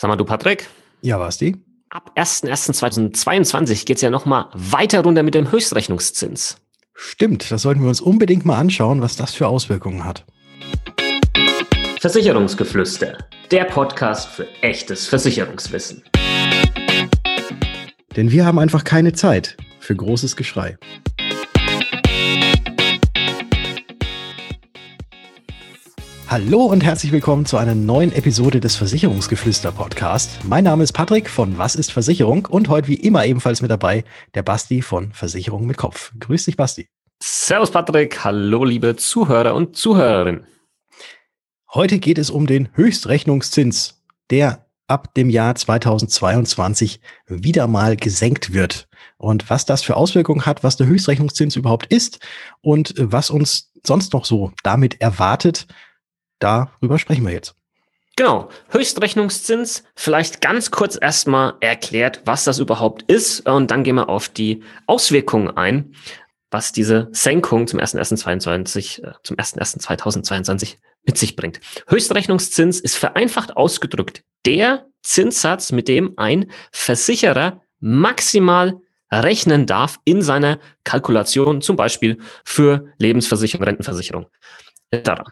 Sag mal, du Patrick? Ja, was die? Ab 1.1.2022 geht es ja nochmal weiter runter mit dem Höchstrechnungszins. Stimmt, das sollten wir uns unbedingt mal anschauen, was das für Auswirkungen hat. Versicherungsgeflüster, der Podcast für echtes Versicherungswissen. Denn wir haben einfach keine Zeit für großes Geschrei. Hallo und herzlich willkommen zu einer neuen Episode des Versicherungsgeflüster Podcast. Mein Name ist Patrick von Was ist Versicherung und heute wie immer ebenfalls mit dabei der Basti von Versicherung mit Kopf. Grüß dich, Basti. Servus, Patrick. Hallo, liebe Zuhörer und Zuhörerinnen. Heute geht es um den Höchstrechnungszins, der ab dem Jahr 2022 wieder mal gesenkt wird. Und was das für Auswirkungen hat, was der Höchstrechnungszins überhaupt ist und was uns sonst noch so damit erwartet, darüber sprechen wir jetzt. Genau, Höchstrechnungszins, vielleicht ganz kurz erstmal erklärt, was das überhaupt ist und dann gehen wir auf die Auswirkungen ein, was diese Senkung zum 1.1.22, äh, zum 1.1.2022 mit sich bringt. Höchstrechnungszins ist vereinfacht ausgedrückt der Zinssatz, mit dem ein Versicherer maximal rechnen darf in seiner Kalkulation, zum Beispiel für Lebensversicherung, Rentenversicherung etc.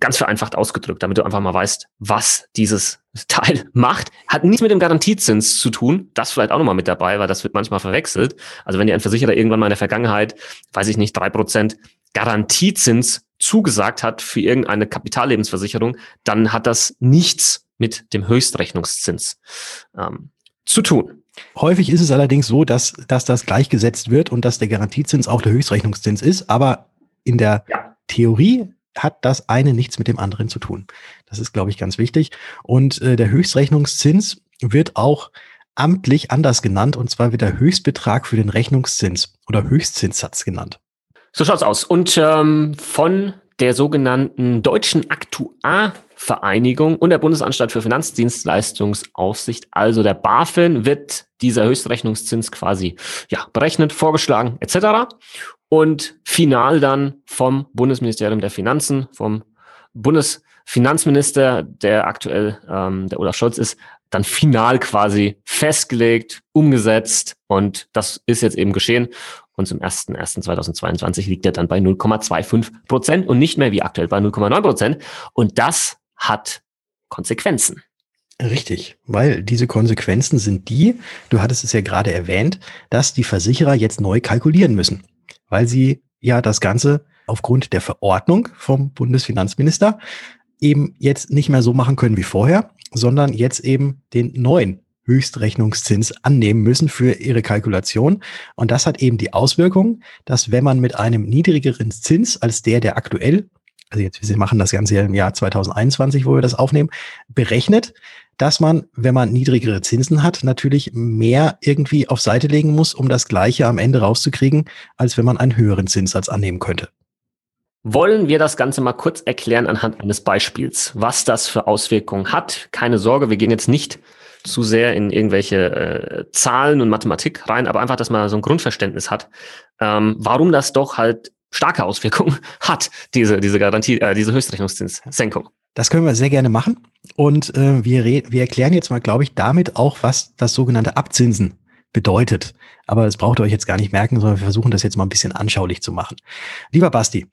Ganz vereinfacht ausgedrückt, damit du einfach mal weißt, was dieses Teil macht. Hat nichts mit dem Garantiezins zu tun. Das vielleicht auch nochmal mit dabei, weil das wird manchmal verwechselt. Also wenn dir ein Versicherer irgendwann mal in der Vergangenheit, weiß ich nicht, drei Prozent Garantiezins zugesagt hat für irgendeine Kapitallebensversicherung, dann hat das nichts mit dem Höchstrechnungszins ähm, zu tun. Häufig ist es allerdings so, dass, dass das gleichgesetzt wird und dass der Garantiezins auch der Höchstrechnungszins ist. Aber in der ja. Theorie hat das eine nichts mit dem anderen zu tun. Das ist, glaube ich, ganz wichtig. Und äh, der Höchstrechnungszins wird auch amtlich anders genannt, und zwar wird der Höchstbetrag für den Rechnungszins oder Höchstzinssatz genannt. So schaut's aus. Und ähm, von der sogenannten Deutschen Aktuarvereinigung und der Bundesanstalt für Finanzdienstleistungsaufsicht, also der BaFin, wird dieser Höchstrechnungszins quasi ja, berechnet, vorgeschlagen etc und final dann vom Bundesministerium der Finanzen, vom Bundesfinanzminister, der aktuell ähm, der Olaf Scholz ist, dann final quasi festgelegt, umgesetzt und das ist jetzt eben geschehen. Und zum 1.1.2022 liegt er dann bei 0,25 Prozent und nicht mehr wie aktuell bei 0,9 Prozent. Und das hat Konsequenzen. Richtig, weil diese Konsequenzen sind die, du hattest es ja gerade erwähnt, dass die Versicherer jetzt neu kalkulieren müssen weil sie ja das Ganze aufgrund der Verordnung vom Bundesfinanzminister eben jetzt nicht mehr so machen können wie vorher, sondern jetzt eben den neuen Höchstrechnungszins annehmen müssen für ihre Kalkulation. Und das hat eben die Auswirkung, dass wenn man mit einem niedrigeren Zins als der, der aktuell, also jetzt, wir machen das Ganze im Jahr 2021, wo wir das aufnehmen, berechnet, dass man, wenn man niedrigere Zinsen hat, natürlich mehr irgendwie auf Seite legen muss, um das Gleiche am Ende rauszukriegen, als wenn man einen höheren Zinssatz annehmen könnte. Wollen wir das Ganze mal kurz erklären anhand eines Beispiels, was das für Auswirkungen hat? Keine Sorge, wir gehen jetzt nicht zu sehr in irgendwelche äh, Zahlen und Mathematik rein, aber einfach, dass man so ein Grundverständnis hat, ähm, warum das doch halt starke Auswirkungen hat, diese, diese Garantie, äh, diese Höchstrechnungszinssenkung. Das können wir sehr gerne machen. Und äh, wir, wir erklären jetzt mal, glaube ich, damit auch, was das sogenannte Abzinsen bedeutet. Aber das braucht ihr euch jetzt gar nicht merken, sondern wir versuchen das jetzt mal ein bisschen anschaulich zu machen. Lieber Basti,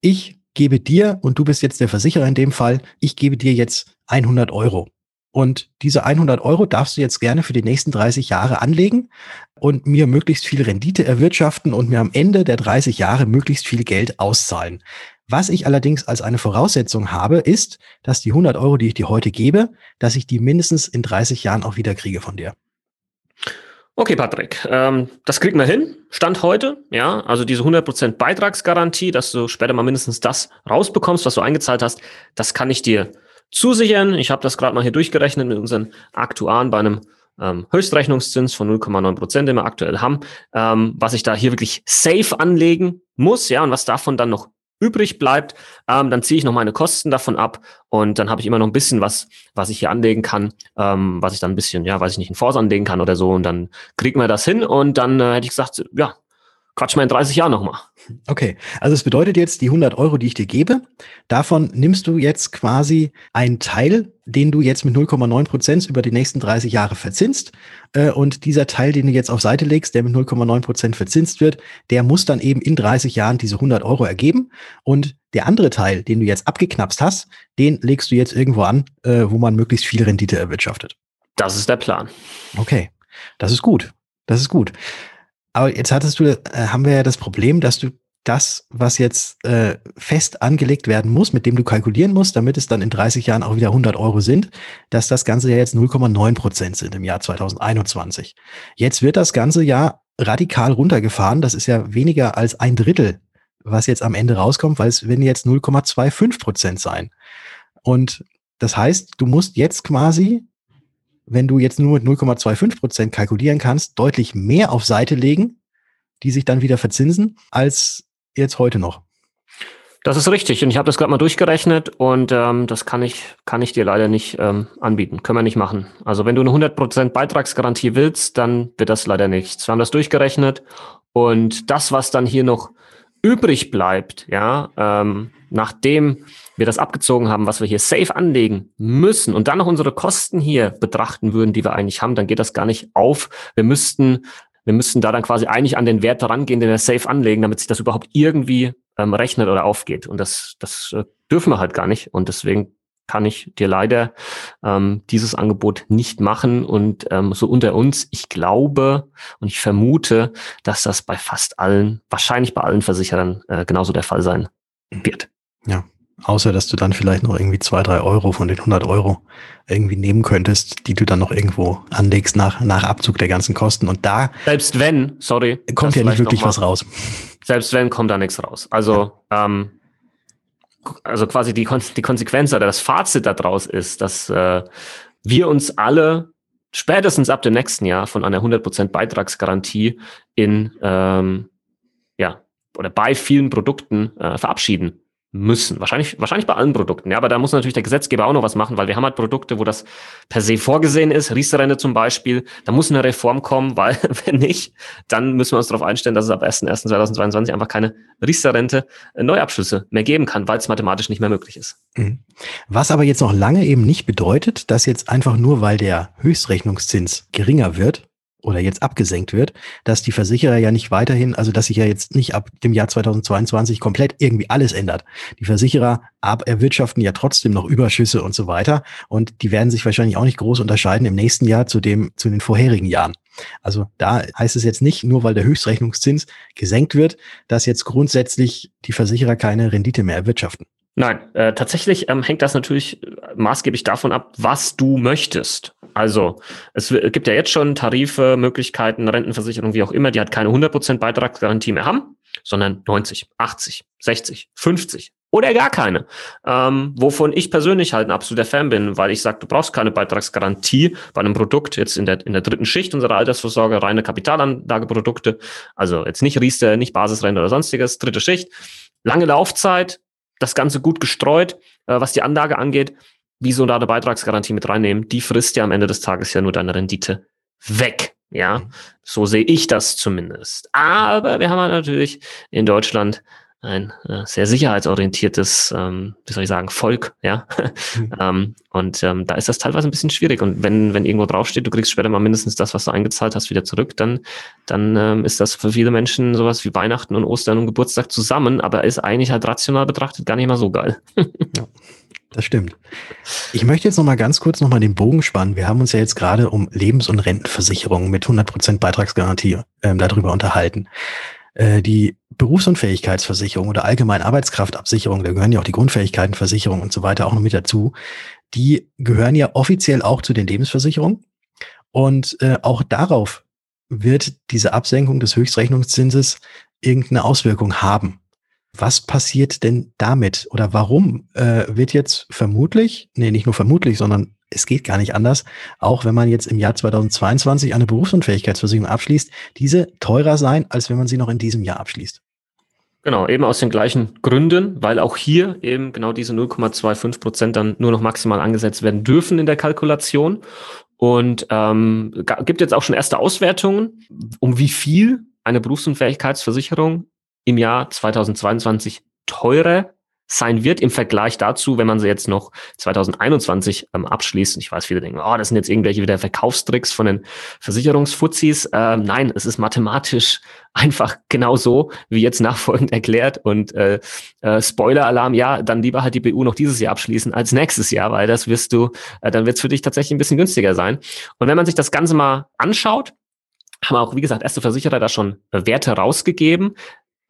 ich gebe dir, und du bist jetzt der Versicherer in dem Fall, ich gebe dir jetzt 100 Euro. Und diese 100 Euro darfst du jetzt gerne für die nächsten 30 Jahre anlegen und mir möglichst viel Rendite erwirtschaften und mir am Ende der 30 Jahre möglichst viel Geld auszahlen. Was ich allerdings als eine Voraussetzung habe, ist, dass die 100 Euro, die ich dir heute gebe, dass ich die mindestens in 30 Jahren auch wieder kriege von dir. Okay, Patrick, ähm, das kriegen wir hin. Stand heute, ja, also diese 100% Beitragsgarantie, dass du später mal mindestens das rausbekommst, was du eingezahlt hast, das kann ich dir zusichern. Ich habe das gerade mal hier durchgerechnet mit unseren Aktuaren bei einem ähm, Höchstrechnungszins von 0,9 Prozent, den wir aktuell haben, ähm, was ich da hier wirklich safe anlegen muss, ja, und was davon dann noch übrig bleibt, ähm, dann ziehe ich noch meine Kosten davon ab und dann habe ich immer noch ein bisschen was, was ich hier anlegen kann, ähm, was ich dann ein bisschen, ja, weiß ich nicht, in Fonds anlegen kann oder so und dann kriegen wir das hin und dann äh, hätte ich gesagt, ja, quatsch mal in 30 Jahren nochmal. Okay, also es bedeutet jetzt, die 100 Euro, die ich dir gebe, davon nimmst du jetzt quasi einen Teil, den du jetzt mit 0,9 Prozent über die nächsten 30 Jahre verzinst. Äh, und dieser Teil, den du jetzt auf Seite legst, der mit 0,9 Prozent verzinst wird, der muss dann eben in 30 Jahren diese 100 Euro ergeben. Und der andere Teil, den du jetzt abgeknapst hast, den legst du jetzt irgendwo an, äh, wo man möglichst viel Rendite erwirtschaftet. Das ist der Plan. Okay, das ist gut. Das ist gut. Aber jetzt hattest du, äh, haben wir ja das Problem, dass du das, was jetzt äh, fest angelegt werden muss, mit dem du kalkulieren musst, damit es dann in 30 Jahren auch wieder 100 Euro sind, dass das Ganze ja jetzt 0,9 Prozent sind im Jahr 2021. Jetzt wird das ganze Jahr radikal runtergefahren. Das ist ja weniger als ein Drittel, was jetzt am Ende rauskommt, weil es werden jetzt 0,25 Prozent sein. Und das heißt, du musst jetzt quasi wenn du jetzt nur mit 0,25 Prozent kalkulieren kannst, deutlich mehr auf Seite legen, die sich dann wieder verzinsen, als jetzt heute noch. Das ist richtig. Und ich habe das gerade mal durchgerechnet und ähm, das kann ich, kann ich dir leider nicht ähm, anbieten. Können wir nicht machen. Also wenn du eine 100% Beitragsgarantie willst, dann wird das leider nichts. Wir haben das durchgerechnet und das, was dann hier noch übrig bleibt, ja, ähm, nachdem wir das abgezogen haben, was wir hier safe anlegen müssen und dann noch unsere Kosten hier betrachten würden, die wir eigentlich haben, dann geht das gar nicht auf. Wir müssten, wir müssten da dann quasi eigentlich an den Wert herangehen, den wir safe anlegen, damit sich das überhaupt irgendwie ähm, rechnet oder aufgeht. Und das, das äh, dürfen wir halt gar nicht. Und deswegen kann ich dir leider ähm, dieses Angebot nicht machen. Und ähm, so unter uns, ich glaube und ich vermute, dass das bei fast allen, wahrscheinlich bei allen Versicherern äh, genauso der Fall sein wird. Ja, außer dass du dann vielleicht noch irgendwie zwei, drei Euro von den 100 Euro irgendwie nehmen könntest, die du dann noch irgendwo anlegst nach, nach Abzug der ganzen Kosten. Und da. Selbst wenn, sorry. Kommt ja nicht wirklich was raus. Selbst wenn, kommt da nichts raus. Also, ja. ähm, also quasi die, die Konsequenz oder das Fazit daraus ist, dass äh, wir uns alle spätestens ab dem nächsten Jahr von einer 100% Beitragsgarantie in, ähm, ja, oder bei vielen Produkten äh, verabschieden müssen. Wahrscheinlich, wahrscheinlich bei allen Produkten. Ja, aber da muss natürlich der Gesetzgeber auch noch was machen, weil wir haben halt Produkte, wo das per se vorgesehen ist. Riester-Rente zum Beispiel. Da muss eine Reform kommen, weil wenn nicht, dann müssen wir uns darauf einstellen, dass es ab 1.1.2022 einfach keine Riester-Rente äh, Neuabschlüsse mehr geben kann, weil es mathematisch nicht mehr möglich ist. Mhm. Was aber jetzt noch lange eben nicht bedeutet, dass jetzt einfach nur, weil der Höchstrechnungszins geringer wird, oder jetzt abgesenkt wird, dass die Versicherer ja nicht weiterhin, also dass sich ja jetzt nicht ab dem Jahr 2022 komplett irgendwie alles ändert. Die Versicherer erwirtschaften ja trotzdem noch Überschüsse und so weiter und die werden sich wahrscheinlich auch nicht groß unterscheiden im nächsten Jahr zu dem, zu den vorherigen Jahren. Also da heißt es jetzt nicht, nur weil der Höchstrechnungszins gesenkt wird, dass jetzt grundsätzlich die Versicherer keine Rendite mehr erwirtschaften. Nein, äh, tatsächlich ähm, hängt das natürlich maßgeblich davon ab, was du möchtest. Also es gibt ja jetzt schon Tarife, Möglichkeiten, Rentenversicherung, wie auch immer, die hat keine 100% Beitragsgarantie mehr haben, sondern 90, 80, 60, 50 oder gar keine. Ähm, wovon ich persönlich halt ein absoluter Fan bin, weil ich sage, du brauchst keine Beitragsgarantie bei einem Produkt jetzt in der, in der dritten Schicht unserer Altersvorsorge, reine Kapitalanlageprodukte, also jetzt nicht Riester, nicht Basisrente oder sonstiges, dritte Schicht, lange Laufzeit, das Ganze gut gestreut, äh, was die Anlage angeht, wieso da eine Beitragsgarantie mit reinnehmen? Die frisst ja am Ende des Tages ja nur deine Rendite weg. Ja, mhm. so sehe ich das zumindest. Aber wir haben natürlich in Deutschland ein äh, sehr sicherheitsorientiertes, ähm, wie soll ich sagen, Volk, ja. Mhm. ähm, und ähm, da ist das teilweise ein bisschen schwierig. Und wenn, wenn irgendwo draufsteht, du kriegst später mal mindestens das, was du eingezahlt hast, wieder zurück, dann, dann ähm, ist das für viele Menschen sowas wie Weihnachten und Ostern und Geburtstag zusammen, aber ist eigentlich halt rational betrachtet gar nicht mal so geil. ja. Das stimmt. Ich möchte jetzt noch mal ganz kurz noch mal den Bogen spannen. Wir haben uns ja jetzt gerade um Lebens- und Rentenversicherungen mit 100% Beitragsgarantie ähm, darüber unterhalten. Äh, die Berufsunfähigkeitsversicherung oder allgemeine Arbeitskraftabsicherung, da gehören ja auch die Grundfähigkeitenversicherung und so weiter auch noch mit dazu. Die gehören ja offiziell auch zu den Lebensversicherungen. Und äh, auch darauf wird diese Absenkung des Höchstrechnungszinses irgendeine Auswirkung haben. Was passiert denn damit oder warum äh, wird jetzt vermutlich, nee, nicht nur vermutlich, sondern es geht gar nicht anders, auch wenn man jetzt im Jahr 2022 eine Berufsunfähigkeitsversicherung abschließt, diese teurer sein, als wenn man sie noch in diesem Jahr abschließt. Genau, eben aus den gleichen Gründen, weil auch hier eben genau diese 0,25 Prozent dann nur noch maximal angesetzt werden dürfen in der Kalkulation. Und ähm, gibt jetzt auch schon erste Auswertungen, um wie viel eine Berufsunfähigkeitsversicherung im Jahr 2022 teurer sein wird im Vergleich dazu, wenn man sie jetzt noch 2021 ähm, abschließt. Und ich weiß, viele denken, oh, das sind jetzt irgendwelche wieder Verkaufstricks von den Versicherungsfuzis. Ähm, nein, es ist mathematisch einfach genau so, wie jetzt nachfolgend erklärt. Und äh, äh, Spoiler-Alarm, ja, dann lieber halt die BU noch dieses Jahr abschließen als nächstes Jahr, weil das wirst du, äh, dann wird es für dich tatsächlich ein bisschen günstiger sein. Und wenn man sich das Ganze mal anschaut, haben auch, wie gesagt, erste Versicherer da schon Werte rausgegeben.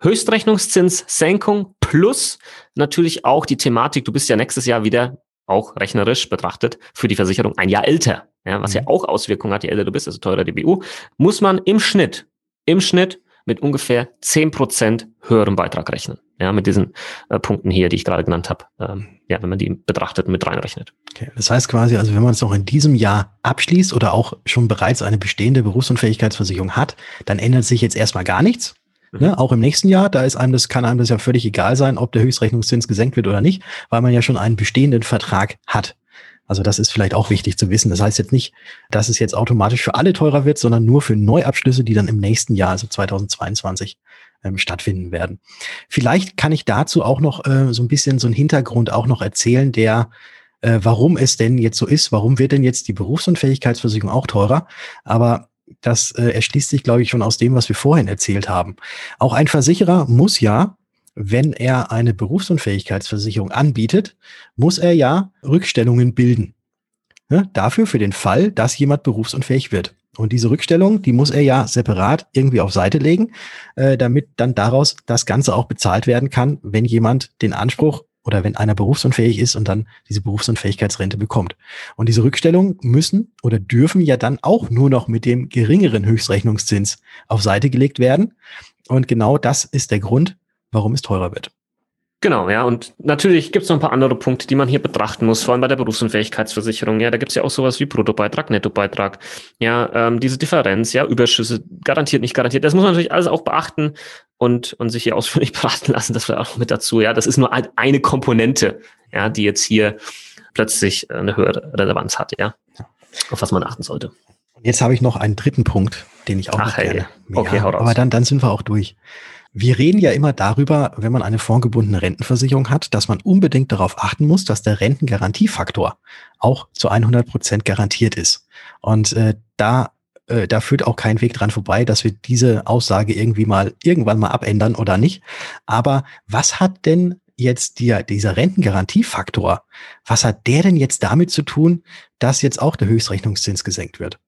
Höchstrechnungszinssenkung plus natürlich auch die Thematik, du bist ja nächstes Jahr wieder auch rechnerisch betrachtet für die Versicherung ein Jahr älter, ja, was mhm. ja auch Auswirkungen hat, je älter du bist, also teurer die BU, muss man im Schnitt, im Schnitt mit ungefähr zehn Prozent höherem Beitrag rechnen. Ja, mit diesen äh, Punkten hier, die ich gerade genannt habe. Ähm, ja, wenn man die betrachtet und mit reinrechnet. Okay. Das heißt quasi, also wenn man es noch in diesem Jahr abschließt oder auch schon bereits eine bestehende Berufsunfähigkeitsversicherung hat, dann ändert sich jetzt erstmal gar nichts. Ne, auch im nächsten Jahr, da ist einem das, kann einem das ja völlig egal sein, ob der Höchstrechnungszins gesenkt wird oder nicht, weil man ja schon einen bestehenden Vertrag hat. Also das ist vielleicht auch wichtig zu wissen. Das heißt jetzt nicht, dass es jetzt automatisch für alle teurer wird, sondern nur für Neuabschlüsse, die dann im nächsten Jahr, also 2022, ähm, stattfinden werden. Vielleicht kann ich dazu auch noch äh, so ein bisschen so einen Hintergrund auch noch erzählen, der äh, warum es denn jetzt so ist, warum wird denn jetzt die Berufsunfähigkeitsversicherung auch teurer? Aber das äh, erschließt sich, glaube ich, schon aus dem, was wir vorhin erzählt haben. Auch ein Versicherer muss ja, wenn er eine Berufsunfähigkeitsversicherung anbietet, muss er ja Rückstellungen bilden. Ja, dafür für den Fall, dass jemand berufsunfähig wird. Und diese Rückstellung, die muss er ja separat irgendwie auf Seite legen, äh, damit dann daraus das Ganze auch bezahlt werden kann, wenn jemand den Anspruch oder wenn einer berufsunfähig ist und dann diese Berufsunfähigkeitsrente bekommt. Und diese Rückstellungen müssen oder dürfen ja dann auch nur noch mit dem geringeren Höchstrechnungszins auf Seite gelegt werden. Und genau das ist der Grund, warum es teurer wird. Genau, ja. Und natürlich gibt es noch ein paar andere Punkte, die man hier betrachten muss, vor allem bei der Berufsunfähigkeitsversicherung. Ja, da gibt es ja auch sowas wie Bruttobeitrag, Nettobeitrag. Ja, ähm, diese Differenz, ja, Überschüsse, garantiert, nicht garantiert. Das muss man natürlich alles auch beachten und, und sich hier ausführlich beraten lassen. Das vielleicht auch mit dazu. Ja, das ist nur halt eine Komponente, ja, die jetzt hier plötzlich eine höhere Relevanz hat, ja, auf was man achten sollte. Jetzt habe ich noch einen dritten Punkt, den ich auch Ach, noch hey. gerne. Okay, hau raus. aber dann, dann sind wir auch durch. Wir reden ja immer darüber, wenn man eine fondgebundene Rentenversicherung hat, dass man unbedingt darauf achten muss, dass der Rentengarantiefaktor auch zu 100 Prozent garantiert ist. Und äh, da äh, da führt auch kein Weg dran vorbei, dass wir diese Aussage irgendwie mal irgendwann mal abändern oder nicht. Aber was hat denn jetzt die, dieser Rentengarantiefaktor, was hat der denn jetzt damit zu tun, dass jetzt auch der Höchstrechnungszins gesenkt wird?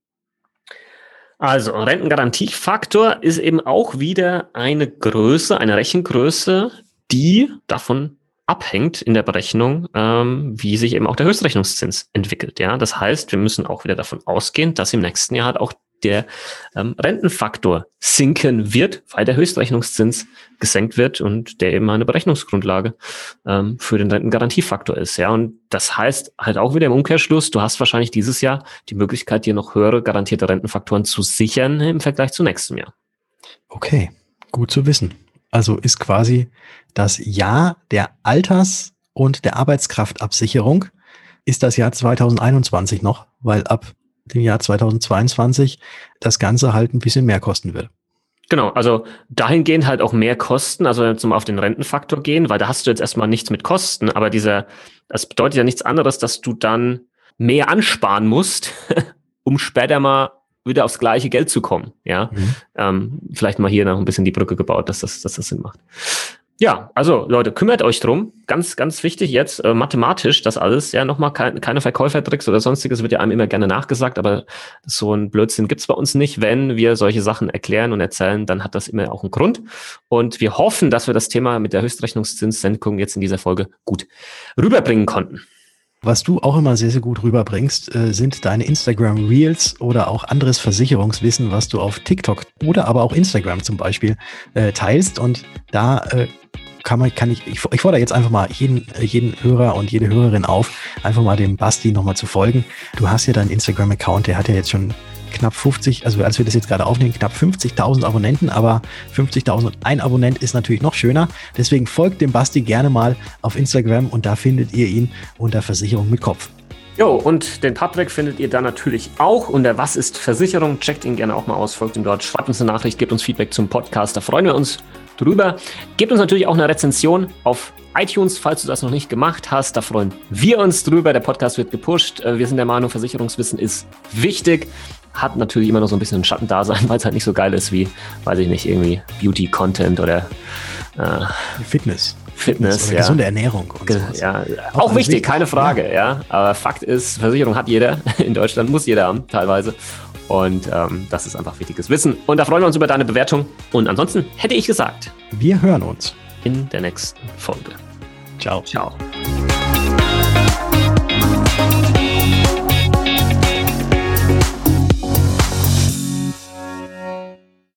Also, Rentengarantiefaktor ist eben auch wieder eine Größe, eine Rechengröße, die davon abhängt in der Berechnung, ähm, wie sich eben auch der Höchstrechnungszins entwickelt. Ja, das heißt, wir müssen auch wieder davon ausgehen, dass im nächsten Jahr halt auch der ähm, Rentenfaktor sinken wird, weil der Höchstrechnungszins gesenkt wird und der eben eine Berechnungsgrundlage ähm, für den Rentengarantiefaktor ist. Ja, und das heißt halt auch wieder im Umkehrschluss, du hast wahrscheinlich dieses Jahr die Möglichkeit, dir noch höhere garantierte Rentenfaktoren zu sichern im Vergleich zu nächstem Jahr. Okay, gut zu wissen. Also ist quasi das Jahr der Alters- und der Arbeitskraftabsicherung ist das Jahr 2021 noch, weil ab dem Jahr 2022 das Ganze halt ein bisschen mehr kosten wird. Genau, also dahingehend halt auch mehr Kosten, also zum auf den Rentenfaktor gehen, weil da hast du jetzt erstmal nichts mit Kosten, aber dieser, das bedeutet ja nichts anderes, dass du dann mehr ansparen musst, um später mal wieder aufs gleiche Geld zu kommen. Ja, mhm. ähm, vielleicht mal hier noch ein bisschen die Brücke gebaut, dass das, dass das Sinn macht. Ja, also Leute, kümmert euch drum. Ganz, ganz wichtig jetzt, äh, mathematisch das alles. Ja, nochmal kein, keine Verkäufertricks oder sonstiges wird ja einem immer gerne nachgesagt, aber so ein Blödsinn gibt's bei uns nicht. Wenn wir solche Sachen erklären und erzählen, dann hat das immer auch einen Grund. Und wir hoffen, dass wir das Thema mit der Höchstrechnungszinssenkung jetzt in dieser Folge gut rüberbringen konnten. Was du auch immer sehr, sehr gut rüberbringst, äh, sind deine Instagram Reels oder auch anderes Versicherungswissen, was du auf TikTok oder aber auch Instagram zum Beispiel äh, teilst. Und da äh, kann man, kann ich, ich, ich fordere jetzt einfach mal jeden, jeden Hörer und jede Hörerin auf, einfach mal dem Basti nochmal zu folgen. Du hast ja deinen Instagram-Account, der hat ja jetzt schon knapp 50, also als wir das jetzt gerade aufnehmen, knapp 50.000 Abonnenten, aber 50.000 und ein Abonnent ist natürlich noch schöner. Deswegen folgt dem Basti gerne mal auf Instagram und da findet ihr ihn unter Versicherung mit Kopf. Jo, und den Patrick findet ihr da natürlich auch unter Was ist Versicherung? Checkt ihn gerne auch mal aus, folgt ihm dort, schreibt uns eine Nachricht, gebt uns Feedback zum Podcast, da freuen wir uns drüber. Gebt uns natürlich auch eine Rezension auf iTunes, falls du das noch nicht gemacht hast. Da freuen wir uns drüber. Der Podcast wird gepusht. Äh, wir sind der Meinung, Versicherungswissen ist wichtig. Hat natürlich immer noch so ein bisschen ein Schattendasein, weil es halt nicht so geil ist wie, weiß ich nicht, irgendwie Beauty-Content oder äh, Fitness. Fitness, ja. gesunde Ernährung und sowas. Ja, auch, auch wichtig, wichtig, keine Frage, ja. ja. Aber Fakt ist, Versicherung hat jeder. In Deutschland muss jeder haben, teilweise. Und ähm, das ist einfach wichtiges Wissen. Und da freuen wir uns über deine Bewertung. Und ansonsten hätte ich gesagt, wir hören uns in der nächsten Folge. Ciao. Ciao.